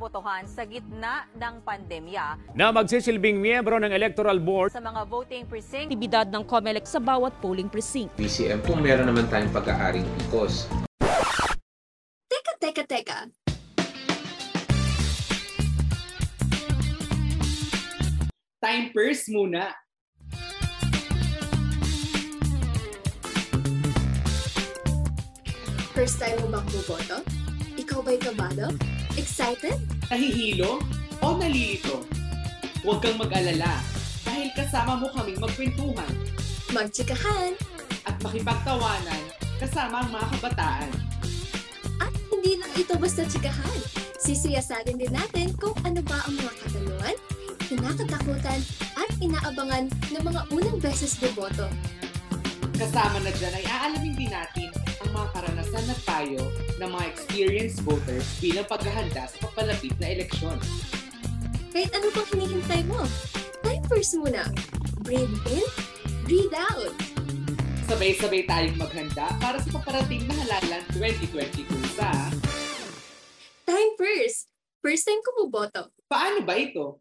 botohan sa gitna ng pandemya Na magsisilbing miyembro ng Electoral Board sa mga voting precinct aktibidad ng COMELEC sa bawat polling precinct. BCM kung meron naman tayong pag-aaring PICOS. Teka, teka, teka. Time first muna. First time mo bang buboto? Ikaw ba'y kabado? Excited? Nahihilo o nalilito? Huwag kang mag-alala dahil kasama mo kaming magkwentuhan Magtsikahan? at makipagtawanan kasama ang mga kabataan. At hindi lang ito basta tsikahan. Sisiyasatin din natin kung ano ba ang mga katanungan, kinakatakutan at inaabangan ng mga unang beses boboto. Kasama na dyan ay aalamin din natin ang mga karanasan at payo ng mga experienced voters bilang paghahanda sa papalapit na eleksyon. Kahit ano pang hinihintay mo, time first muna. Breathe in, breathe out. Sabay-sabay tayong maghanda para sa paparating na halalan 2022 sa Time first. First time ko buboto. Paano ba ito?